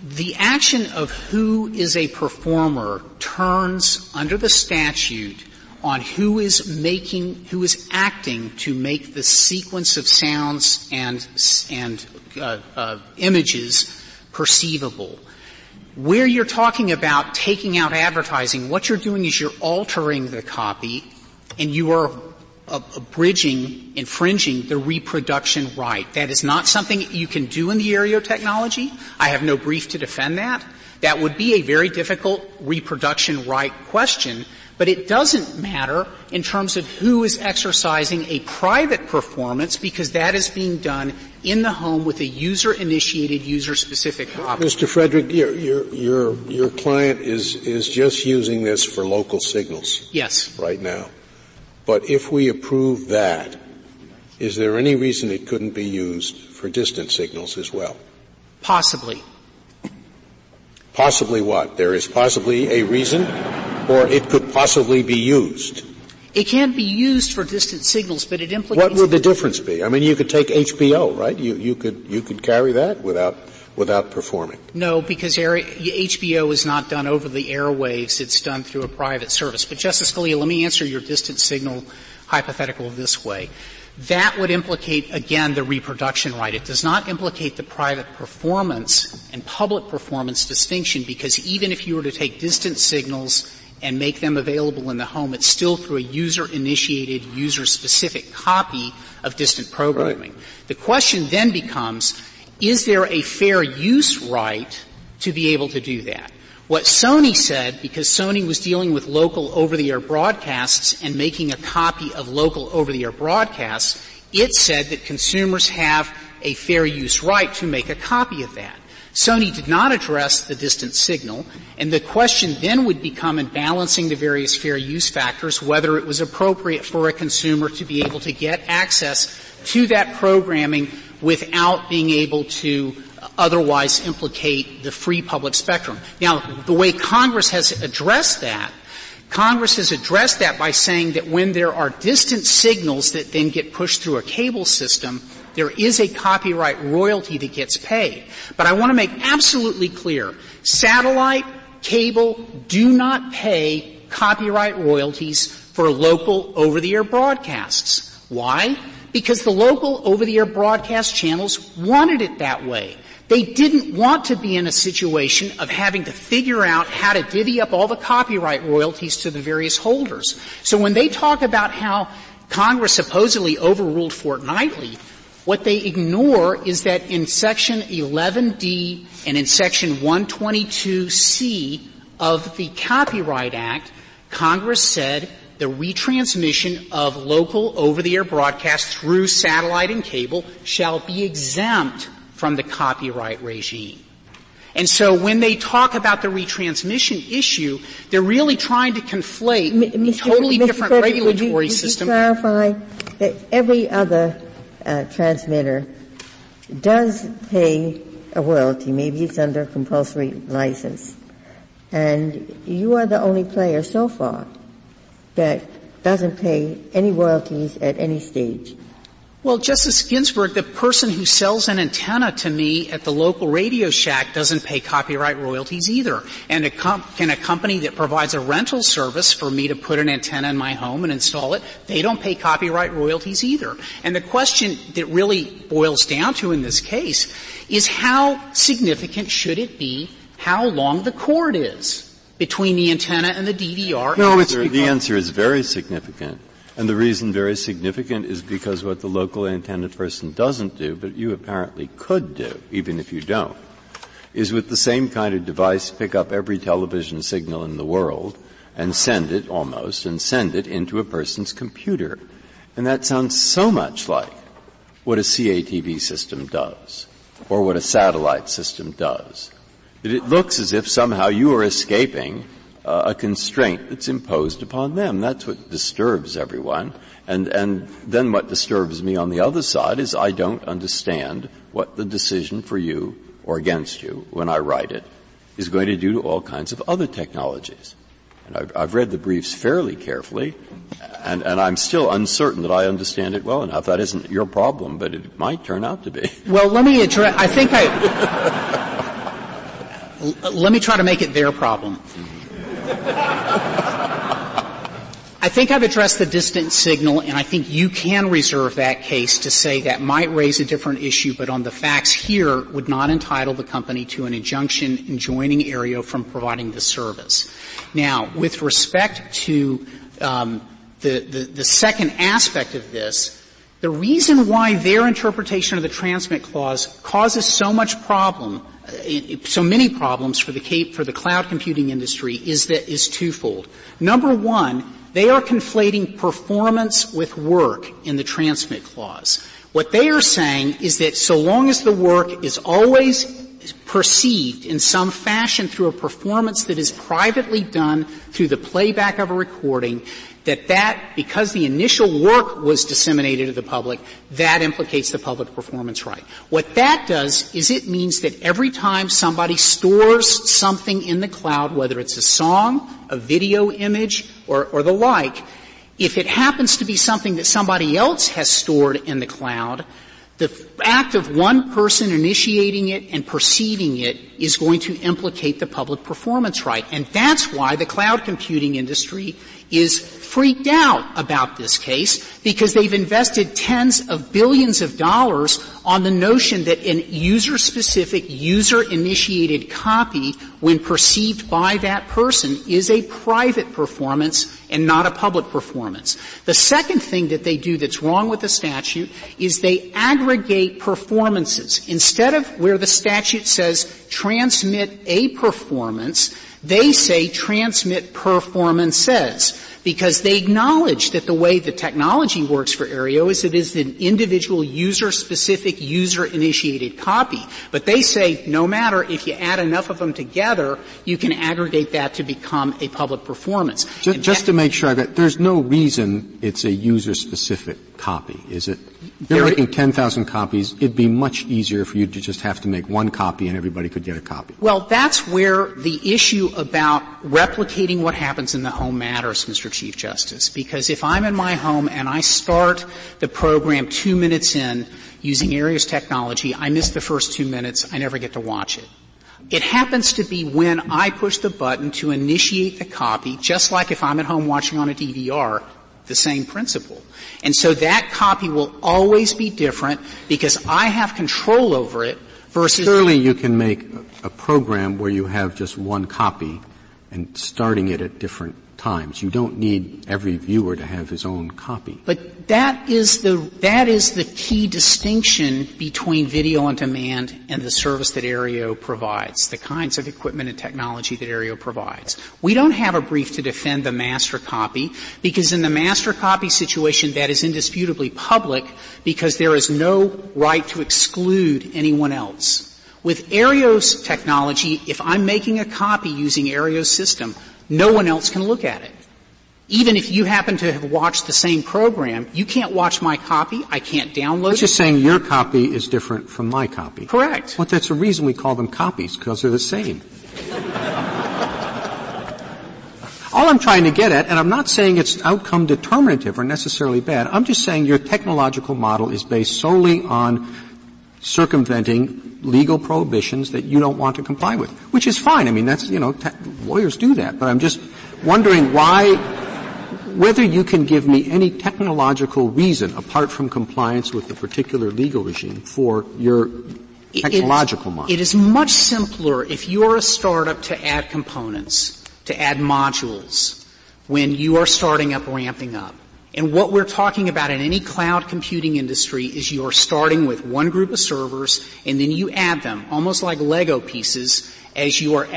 the action of who is a performer turns under the statute on who is making, who is acting to make the sequence of sounds and, and uh, uh, images perceivable. Where you're talking about taking out advertising, what you're doing is you're altering the copy and you are abridging, infringing the reproduction right. That is not something you can do in the Aereo technology. I have no brief to defend that. That would be a very difficult reproduction right question, but it doesn't matter in terms of who is exercising a private performance because that is being done in the home with a user-initiated, user-specific copy. Mr. Frederick, your, your, your, your client is, is just using this for local signals. Yes. Right now. But if we approve that, is there any reason it couldn't be used for distant signals as well? Possibly. Possibly what? There is possibly a reason, or it could possibly be used. It can be used for distant signals, but it implicates. What would the difference be? I mean, you could take HBO, right? You, you could, you could carry that without, without performing. No, because HBO is not done over the airwaves. It's done through a private service. But Justice Scalia, let me answer your distant signal hypothetical this way. That would implicate, again, the reproduction right. It does not implicate the private performance and public performance distinction because even if you were to take distant signals and make them available in the home, it's still through a user-initiated, user-specific copy of distant programming. Right. The question then becomes, is there a fair use right to be able to do that? What Sony said, because Sony was dealing with local over-the-air broadcasts and making a copy of local over-the-air broadcasts, it said that consumers have a fair use right to make a copy of that. Sony did not address the distant signal, and the question then would become in balancing the various fair use factors whether it was appropriate for a consumer to be able to get access to that programming without being able to otherwise implicate the free public spectrum. Now, the way Congress has addressed that, Congress has addressed that by saying that when there are distant signals that then get pushed through a cable system, there is a copyright royalty that gets paid. But I want to make absolutely clear, satellite, cable do not pay copyright royalties for local over-the-air broadcasts. Why? Because the local over-the-air broadcast channels wanted it that way. They didn't want to be in a situation of having to figure out how to divvy up all the copyright royalties to the various holders. So when they talk about how Congress supposedly overruled fortnightly, what they ignore is that in section 11D and in section 122C of the Copyright Act, Congress said the retransmission of local over-the-air broadcasts through satellite and cable shall be exempt from the copyright regime. And so when they talk about the retransmission issue, they're really trying to conflate M- a totally Mr. different Frederick, regulatory would you, would system. You clarify that every other uh, transmitter does pay a royalty. Maybe it's under compulsory license. And you are the only player so far that doesn't pay any royalties at any stage. Well, Justice Ginsburg, the person who sells an antenna to me at the local Radio Shack doesn't pay copyright royalties either. And a com- can a company that provides a rental service for me to put an antenna in my home and install it, they don't pay copyright royalties either. And the question that really boils down to in this case is how significant should it be how long the cord is between the antenna and the DVR. No, it's the answer is very significant. And the reason very significant is because what the local antenna person doesn't do, but you apparently could do, even if you don't, is with the same kind of device pick up every television signal in the world and send it almost, and send it into a person's computer. And that sounds so much like what a CATV system does, or what a satellite system does. That it looks as if somehow you are escaping uh, a constraint that's imposed upon them. That's what disturbs everyone. And, and then what disturbs me on the other side is I don't understand what the decision for you or against you when I write it is going to do to all kinds of other technologies. And I've, I've read the briefs fairly carefully, and, and, I'm still uncertain that I understand it well enough. That isn't your problem, but it might turn out to be. Well, let me address, I think I, let me try to make it their problem. I think I've addressed the distant signal, and I think you can reserve that case to say that might raise a different issue, but on the facts here would not entitle the company to an injunction enjoining Aereo from providing the service. Now, with respect to um, the, the, the second aspect of this, the reason why their interpretation of the transmit clause causes so much problem uh, so many problems for the, for the cloud computing industry is that is twofold. Number one, they are conflating performance with work in the transmit clause. What they are saying is that so long as the work is always perceived in some fashion through a performance that is privately done through the playback of a recording, that that, because the initial work was disseminated to the public, that implicates the public performance right. What that does is it means that every time somebody stores something in the cloud, whether it's a song, a video image, or, or the like, if it happens to be something that somebody else has stored in the cloud, the act of one person initiating it and perceiving it is going to implicate the public performance right. And that's why the cloud computing industry is freaked out about this case because they've invested tens of billions of dollars on the notion that an user-specific, user-initiated copy, when perceived by that person, is a private performance and not a public performance. The second thing that they do that's wrong with the statute is they aggregate performances. Instead of where the statute says transmit a performance, they say transmit performances because they acknowledge that the way the technology works for Aereo is it is an individual user-specific, user-initiated copy. But they say no matter if you add enough of them together, you can aggregate that to become a public performance. Just, just to make sure got, there's no reason it's a user-specific copy, is it? You're making 10,000 copies. It'd be much easier for you to just have to make one copy and everybody could get a copy. Well, that's where the issue about replicating what happens in the home matters, Mr. Chief Justice. Because if I'm in my home and I start the program two minutes in using Aereo's technology, I miss the first two minutes, I never get to watch it. It happens to be when I push the button to initiate the copy, just like if I'm at home watching on a DVR, the same principle. And so that copy will always be different because I have control over it versus. Surely you can make a program where you have just one copy and starting it at different times. You don't need every viewer to have his own copy. But that is the, that is the key distinction between video on demand and the service that Aereo provides, the kinds of equipment and technology that Aereo provides. We don't have a brief to defend the master copy because in the master copy situation that is indisputably public because there is no right to exclude anyone else. With Aereo's technology, if I'm making a copy using Aereo's system, no one else can look at it. Even if you happen to have watched the same program, you can't watch my copy. I can't download You're just saying your copy is different from my copy. Correct. Well, that's the reason we call them copies, because they're the same. All I'm trying to get at, and I'm not saying it's outcome determinative or necessarily bad, I'm just saying your technological model is based solely on circumventing legal prohibitions that you don't want to comply with, which is fine. I mean, that's, you know, te- lawyers do that, but I'm just wondering why, whether you can give me any technological reason apart from compliance with the particular legal regime for your technological model. It is much simpler if you're a startup to add components, to add modules, when you are starting up, ramping up. And what we're talking about in any cloud computing industry is you're starting with one group of servers and then you add them, almost like Lego pieces, as you are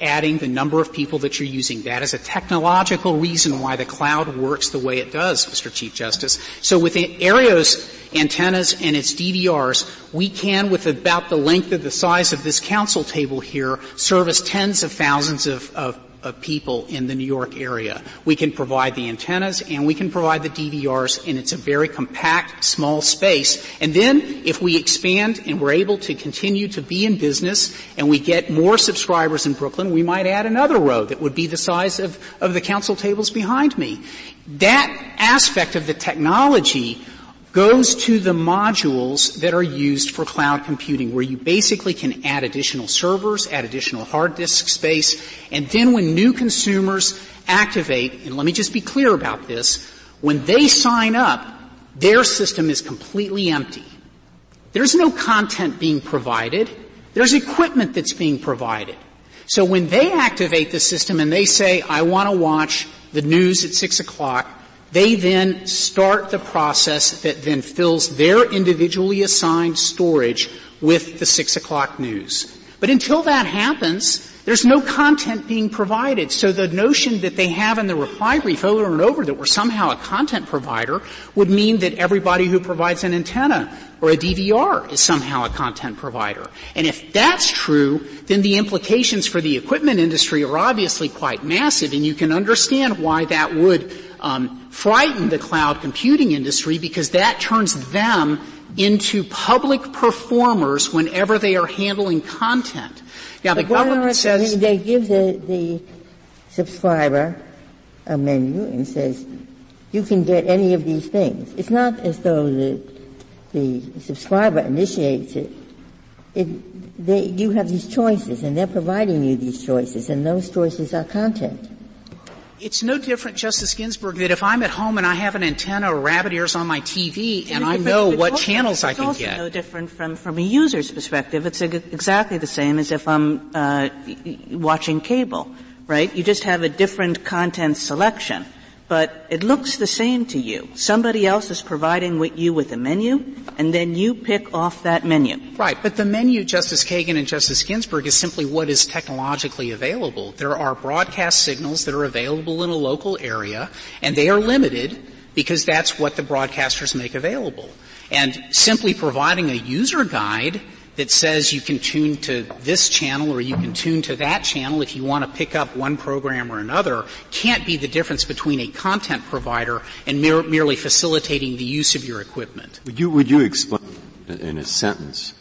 adding the number of people that you're using. That is a technological reason why the cloud works the way it does, Mr. Chief Justice. So with Aereo's antennas and its DVRs, we can, with about the length of the size of this counsel table here, service tens of thousands of, of of people in the New York area. We can provide the antennas and we can provide the DVRs and it's a very compact, small space. And then if we expand and we're able to continue to be in business and we get more subscribers in Brooklyn, we might add another row that would be the size of, of the counsel tables behind me. That aspect of the technology goes to the modules that are used for cloud computing where you basically can add additional servers, add additional hard disk space, and then when new consumers activate, and let me just be clear about this, when they sign up, their system is completely empty. There's no content being provided. There's equipment that's being provided. So when they activate the system and they say, I want to watch the news at six o'clock, they then start the process that then fills their individually assigned storage with the six o'clock news. But until that happens, there's no content being provided. So the notion that they have in the reply brief over and over that we're somehow a content provider would mean that everybody who provides an antenna or a DVR is somehow a content provider. And if that's true, then the implications for the equipment industry are obviously quite massive, and you can understand why that would um, frighten the cloud computing industry because that turns them into public performers whenever they are handling content. Now the government says they give the, the subscriber a menu and says you can get any of these things. It's not as though the the subscriber initiates it. It, they, you have these choices, and they're providing you these choices, and those choices are content. It's no different, Justice Ginsburg, that if I'm at home and I have an antenna or rabbit ears on my TV and I know what channels I can get. It's also no different from, from a user's perspective. It's exactly the same as if I'm uh, watching cable, right? You just have a different content selection but it looks the same to you. Somebody else is providing you with a menu, and then you pick off that menu. Right, but the menu, Justice Kagan and Justice Ginsburg, is simply what is technologically available. There are broadcast signals that are available in a local area, and they are limited because that's what the broadcasters make available. And simply providing a user guide that says you can tune to this channel or you can tune to that channel if you want to pick up one program or another can't be the difference between a content provider and mere, merely facilitating the use of your equipment. Would you, would you explain in a sentence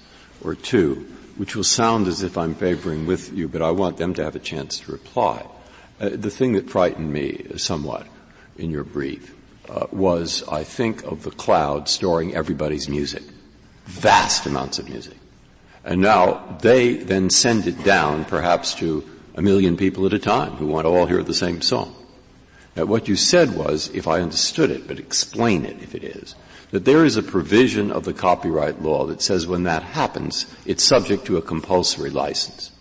or two, which will sound as if I'm favoring with you, but I want them to have a chance to reply. Uh, the thing that frightened me somewhat in your brief uh, was, I think, of the cloud storing everybody's music. Vast amounts of music. And now they then send it down perhaps to a million people at a time who want to all hear the same song. Now what you said was, if I understood it, but explain it if it is, that there is a provision of the copyright law that says when that happens, it's subject to a compulsory license.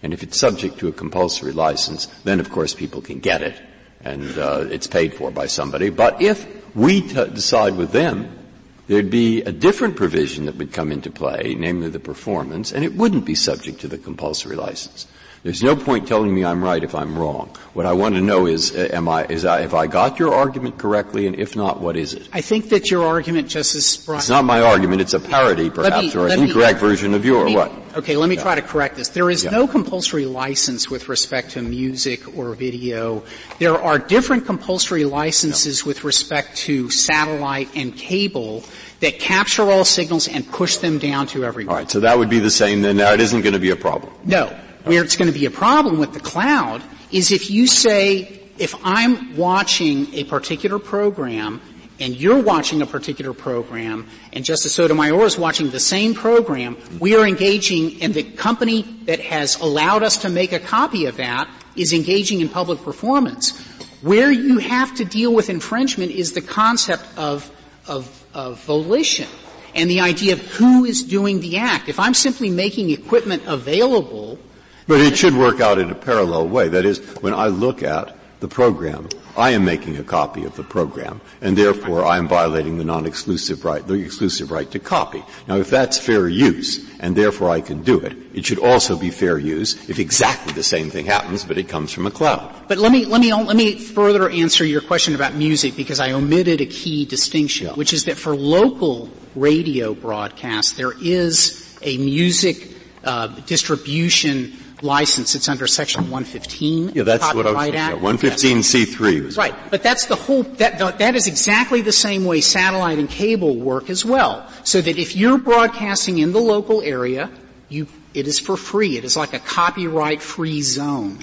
And if it's subject to a compulsory license, then of course people can get it, and uh, it's paid for by somebody. But if we t- decide with them there'd be a different provision that would come into play, namely the performance, and it wouldn't be subject to the compulsory license. There's no point telling me I'm right if I'm wrong. What I want to know is, uh, am I, is I, have I got your argument correctly, and if not, what is it? I think that your argument, Justice Breyer. It's not my argument, it's a parody, perhaps, me, or an incorrect me, version of your, me, what? Okay, let me yeah. try to correct this. There is yeah. no compulsory license with respect to music or video. There are different compulsory licenses yeah. with respect to satellite and cable that capture all signals and push them down to everyone. All right, so that would be the same then. Now it isn't going to be a problem. No. Where it's going to be a problem with the cloud is if you say, if I'm watching a particular program and you're watching a particular program and Justice Sotomayor is watching the same program, we are engaging and the company that has allowed us to make a copy of that is engaging in public performance. Where you have to deal with infringement is the concept of, of, of volition. and the idea of who is doing the act. If I'm simply making equipment available, but it should work out in a parallel way. That is, when I look at the program, I am making a copy of the program, and therefore I am violating the non-exclusive right, the exclusive right to copy. Now, if that's fair use, and therefore I can do it, it should also be fair use if exactly the same thing happens, but it comes from a cloud. But let me let me let me further answer your question about music because I omitted a key distinction, yeah. which is that for local radio broadcasts, there is a music uh, distribution license. It's under Section 115. Yeah, that's what I was saying. 115C3. was Right, but that's the whole. That that is exactly the same way satellite and cable work as well. So that if you're broadcasting in the local area, you it is for free. It is like a copyright-free zone.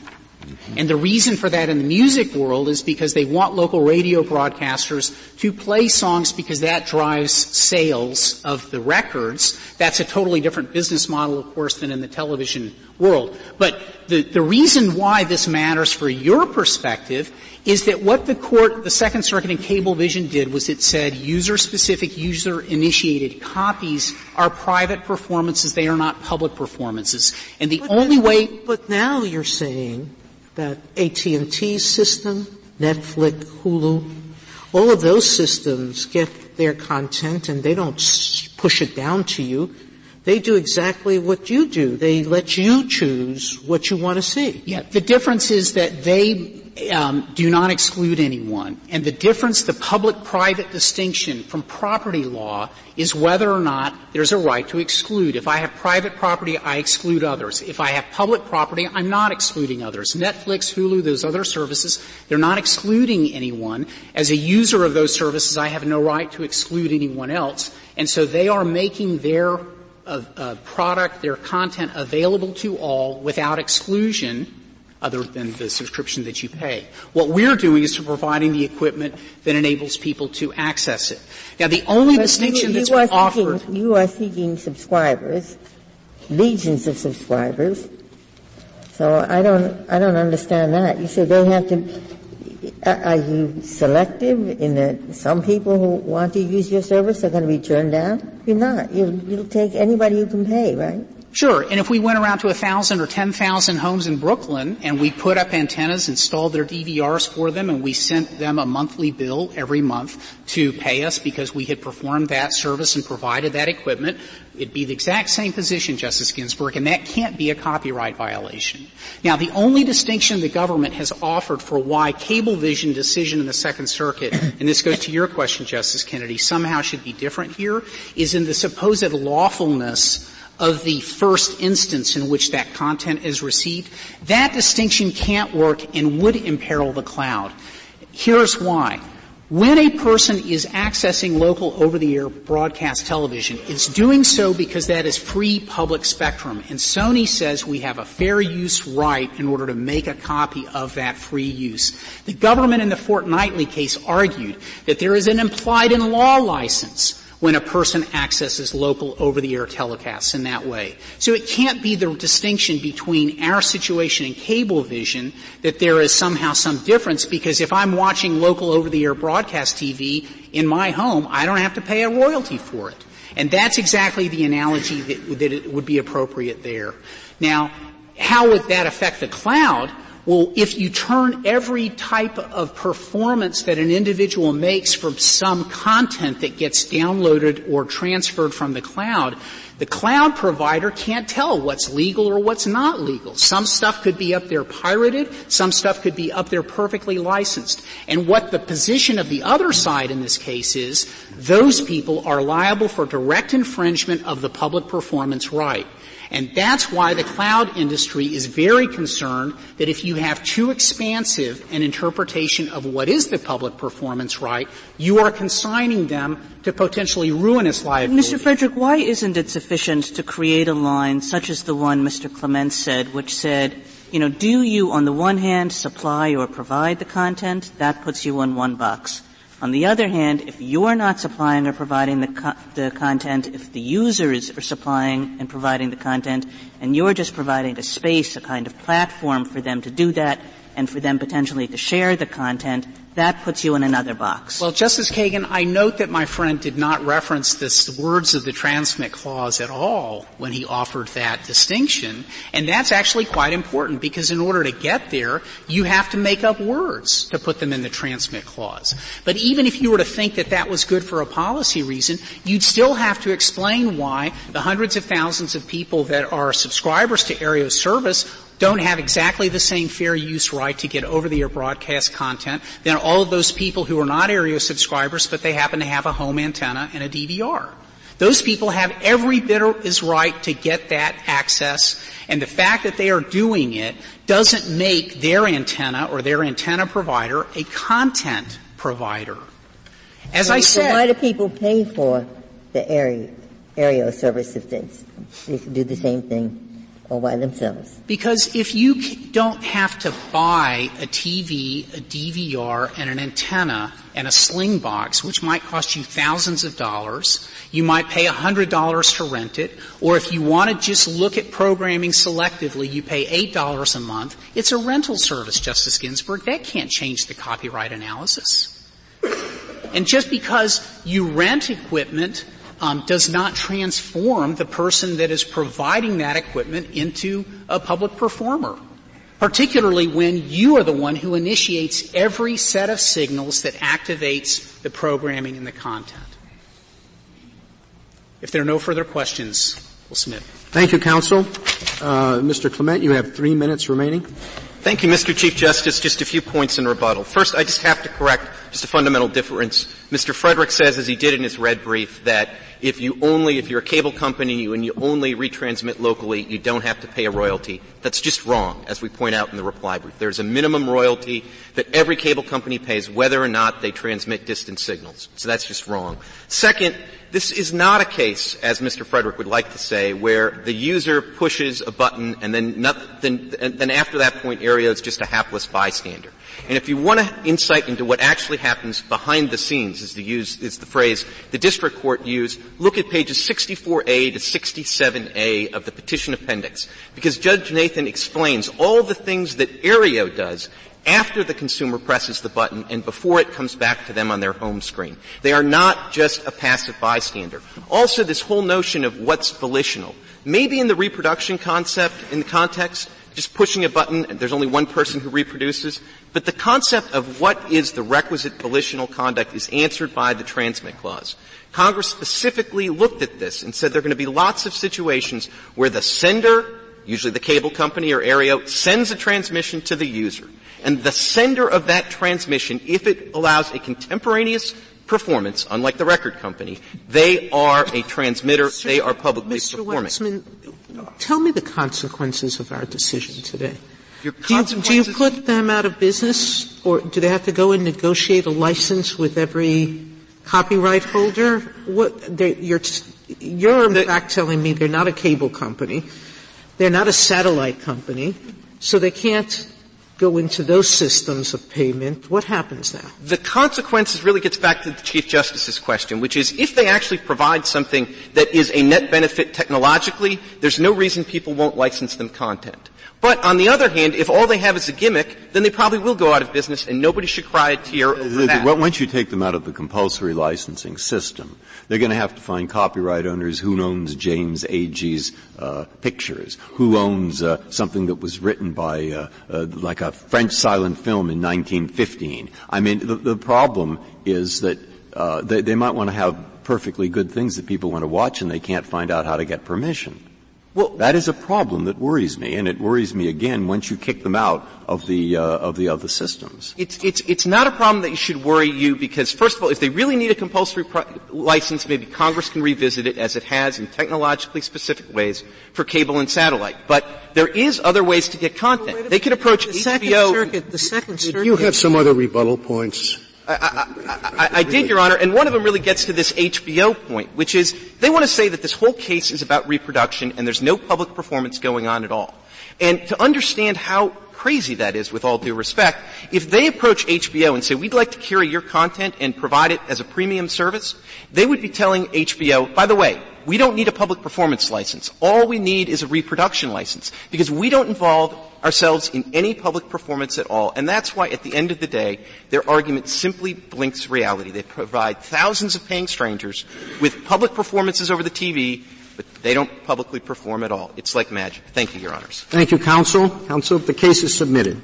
And the reason for that in the music world is because they want local radio broadcasters to play songs because that drives sales of the records. That's a totally different business model, of course, than in the television world. But the, the reason why this matters for your perspective is that what the court, the Second Circuit in Cablevision did was it said user-specific, user-initiated copies are private performances, they are not public performances. And the but only way... But now you're saying that AT&T system, Netflix, Hulu, all of those systems get their content and they don't push it down to you. They do exactly what you do. They let you choose what you want to see. Yeah, the difference is that they um, do not exclude anyone. And the difference, the public-private distinction from property law is whether or not there's a right to exclude. If I have private property, I exclude others. If I have public property, I'm not excluding others. Netflix, Hulu, those other services, they're not excluding anyone. As a user of those services, I have no right to exclude anyone else. And so they are making their uh, uh, product, their content available to all without exclusion other than the subscription that you pay. What we're doing is providing the equipment that enables people to access it. Now the only but distinction you, you that's offered seeking, you are seeking subscribers, legions of subscribers. So I don't I don't understand that. You say they have to are you selective in that some people who want to use your service are going to be turned down? You're not. You'll, you'll take anybody who can pay, right? Sure. And if we went around to a thousand or ten thousand homes in Brooklyn and we put up antennas, installed their DVRs for them, and we sent them a monthly bill every month to pay us because we had performed that service and provided that equipment, it'd be the exact same position, Justice Ginsburg, and that can't be a copyright violation. Now, the only distinction the government has offered for why Cablevision decision in the Second Circuit, and this goes to your question, Justice Kennedy, somehow should be different here, is in the supposed lawfulness of the first instance in which that content is received, that distinction can't work and would imperil the cloud. Here's why. When a person is accessing local over-the-air broadcast television, it's doing so because that is free public spectrum. And Sony says we have a fair use right in order to make a copy of that free use. The government in the Fortnightly case argued that there is an implied in law license when a person accesses local over-the-air telecasts in that way. So it can't be the distinction between our situation and Cablevision that there is somehow some difference because if I'm watching local over-the-air broadcast TV in my home, I don't have to pay a royalty for it. And that's exactly the analogy that, that would be appropriate there. Now, how would that affect the cloud? Well, if you turn every type of performance that an individual makes from some content that gets downloaded or transferred from the cloud, the cloud provider can't tell what's legal or what's not legal. Some stuff could be up there pirated, some stuff could be up there perfectly licensed. And what the position of the other side in this case is, those people are liable for direct infringement of the public performance right. And that's why the cloud industry is very concerned that if you have too expansive an interpretation of what is the public performance right, you are consigning them to potentially ruinous liability. Mr. Frederick, why isn't it sufficient to create a line such as the one Mr. Clement said, which said, you know, do you on the one hand supply or provide the content? That puts you in one box. On the other hand, if you're not supplying or providing the, co- the content, if the users are supplying and providing the content, and you're just providing a space, a kind of platform for them to do that, and for them potentially to share the content, that puts you in another box. Well, Justice Kagan, I note that my friend did not reference the words of the transmit clause at all when he offered that distinction, and that's actually quite important because in order to get there, you have to make up words to put them in the transmit clause. But even if you were to think that that was good for a policy reason, you'd still have to explain why the hundreds of thousands of people that are subscribers to Aereo service don't have exactly the same fair use right to get over-the-air broadcast content than all of those people who are not Aereo subscribers, but they happen to have a home antenna and a DVR. Those people have every bit as right to get that access, and the fact that they are doing it doesn't make their antenna or their antenna provider a content provider. As so, I said, so why do people pay for the Aereo, Aereo service if they, they can do the same thing all by themselves? Because if you don't have to buy a TV, a DVR, and an antenna and a sling box, which might cost you thousands of dollars, you might pay a hundred dollars to rent it, or if you want to just look at programming selectively, you pay eight dollars a month. It's a rental service, Justice Ginsburg. That can't change the copyright analysis. And just because you rent equipment um, does not transform the person that is providing that equipment into a public performer. Particularly when you are the one who initiates every set of signals that activates the programming and the content. If there are no further questions, we'll submit. Thank you, counsel. Uh, Mr. Clement, you have three minutes remaining. Thank you, Mr. Chief Justice. Just a few points in rebuttal. First, I just have to correct just a fundamental difference. Mr. Frederick says, as he did in his red brief, that if you only, if you're a cable company and you only retransmit locally, you don't have to pay a royalty. That's just wrong, as we point out in the reply brief. There's a minimum royalty that every cable company pays whether or not they transmit distant signals. So that's just wrong. Second, this is not a case, as Mr. Frederick would like to say, where the user pushes a button and then, not, then, then after that point Aereo is just a hapless bystander. And if you want an insight into what actually happens behind the scenes, is the use, is the phrase the district court used, look at pages 64A to 67A of the petition appendix. Because Judge Nathan explains all the things that Aereo does after the consumer presses the button and before it comes back to them on their home screen. They are not just a passive bystander. Also this whole notion of what's volitional. Maybe in the reproduction concept, in the context, just pushing a button, there's only one person who reproduces. But the concept of what is the requisite volitional conduct is answered by the transmit clause. Congress specifically looked at this and said there are going to be lots of situations where the sender, usually the cable company or Aereo, sends a transmission to the user. And the sender of that transmission, if it allows a contemporaneous performance, unlike the record company, they are a transmitter, Mr. they are publicly Mr. performing. Waxman, tell me the consequences of our decision today. Do you, do you, put them out of business, or do they have to go and negotiate a license with every copyright holder? What you're, you're in fact telling me they're not a cable company, they're not a satellite company, so they can't go into those systems of payment, what happens now? The consequences really gets back to the Chief Justice's question, which is if they actually provide something that is a net benefit technologically, there's no reason people won't license them content. But on the other hand, if all they have is a gimmick, then they probably will go out of business and nobody should cry a tear over that. Once you take them out of the compulsory licensing system, they're going to have to find copyright owners who owns James Agee's uh, pictures, who owns uh, something that was written by uh, uh like a French silent film in 1915. I mean, the, the problem is that uh, they, they might want to have perfectly good things that people want to watch and they can't find out how to get permission. Well, that is a problem that worries me, and it worries me again once you kick them out of the uh, of the other systems. It's it's it's not a problem that should worry you because first of all, if they really need a compulsory pro- license, maybe Congress can revisit it as it has in technologically specific ways for cable and satellite. But there is other ways to get content. Well, they could approach the HBO. Second Circuit, the Second Circuit. You have some other rebuttal points. I, I, I, did, Your Honor, and one of them really gets to this HBO point, which is they want to say that this whole case is about reproduction and there's no public performance going on at all. And to understand how crazy that is, with all due respect, if they approach HBO and say, we'd like to carry your content and provide it as a premium service, they would be telling HBO, by the way, we don't need a public performance license. All we need is a reproduction license because we don't involve ourselves in any public performance at all. And that's why at the end of the day, their argument simply blinks reality. They provide thousands of paying strangers with public performances over the TV, but they don't publicly perform at all. It's like magic. Thank you, Your Honors. Thank you, counsel. Counsel, the case is submitted.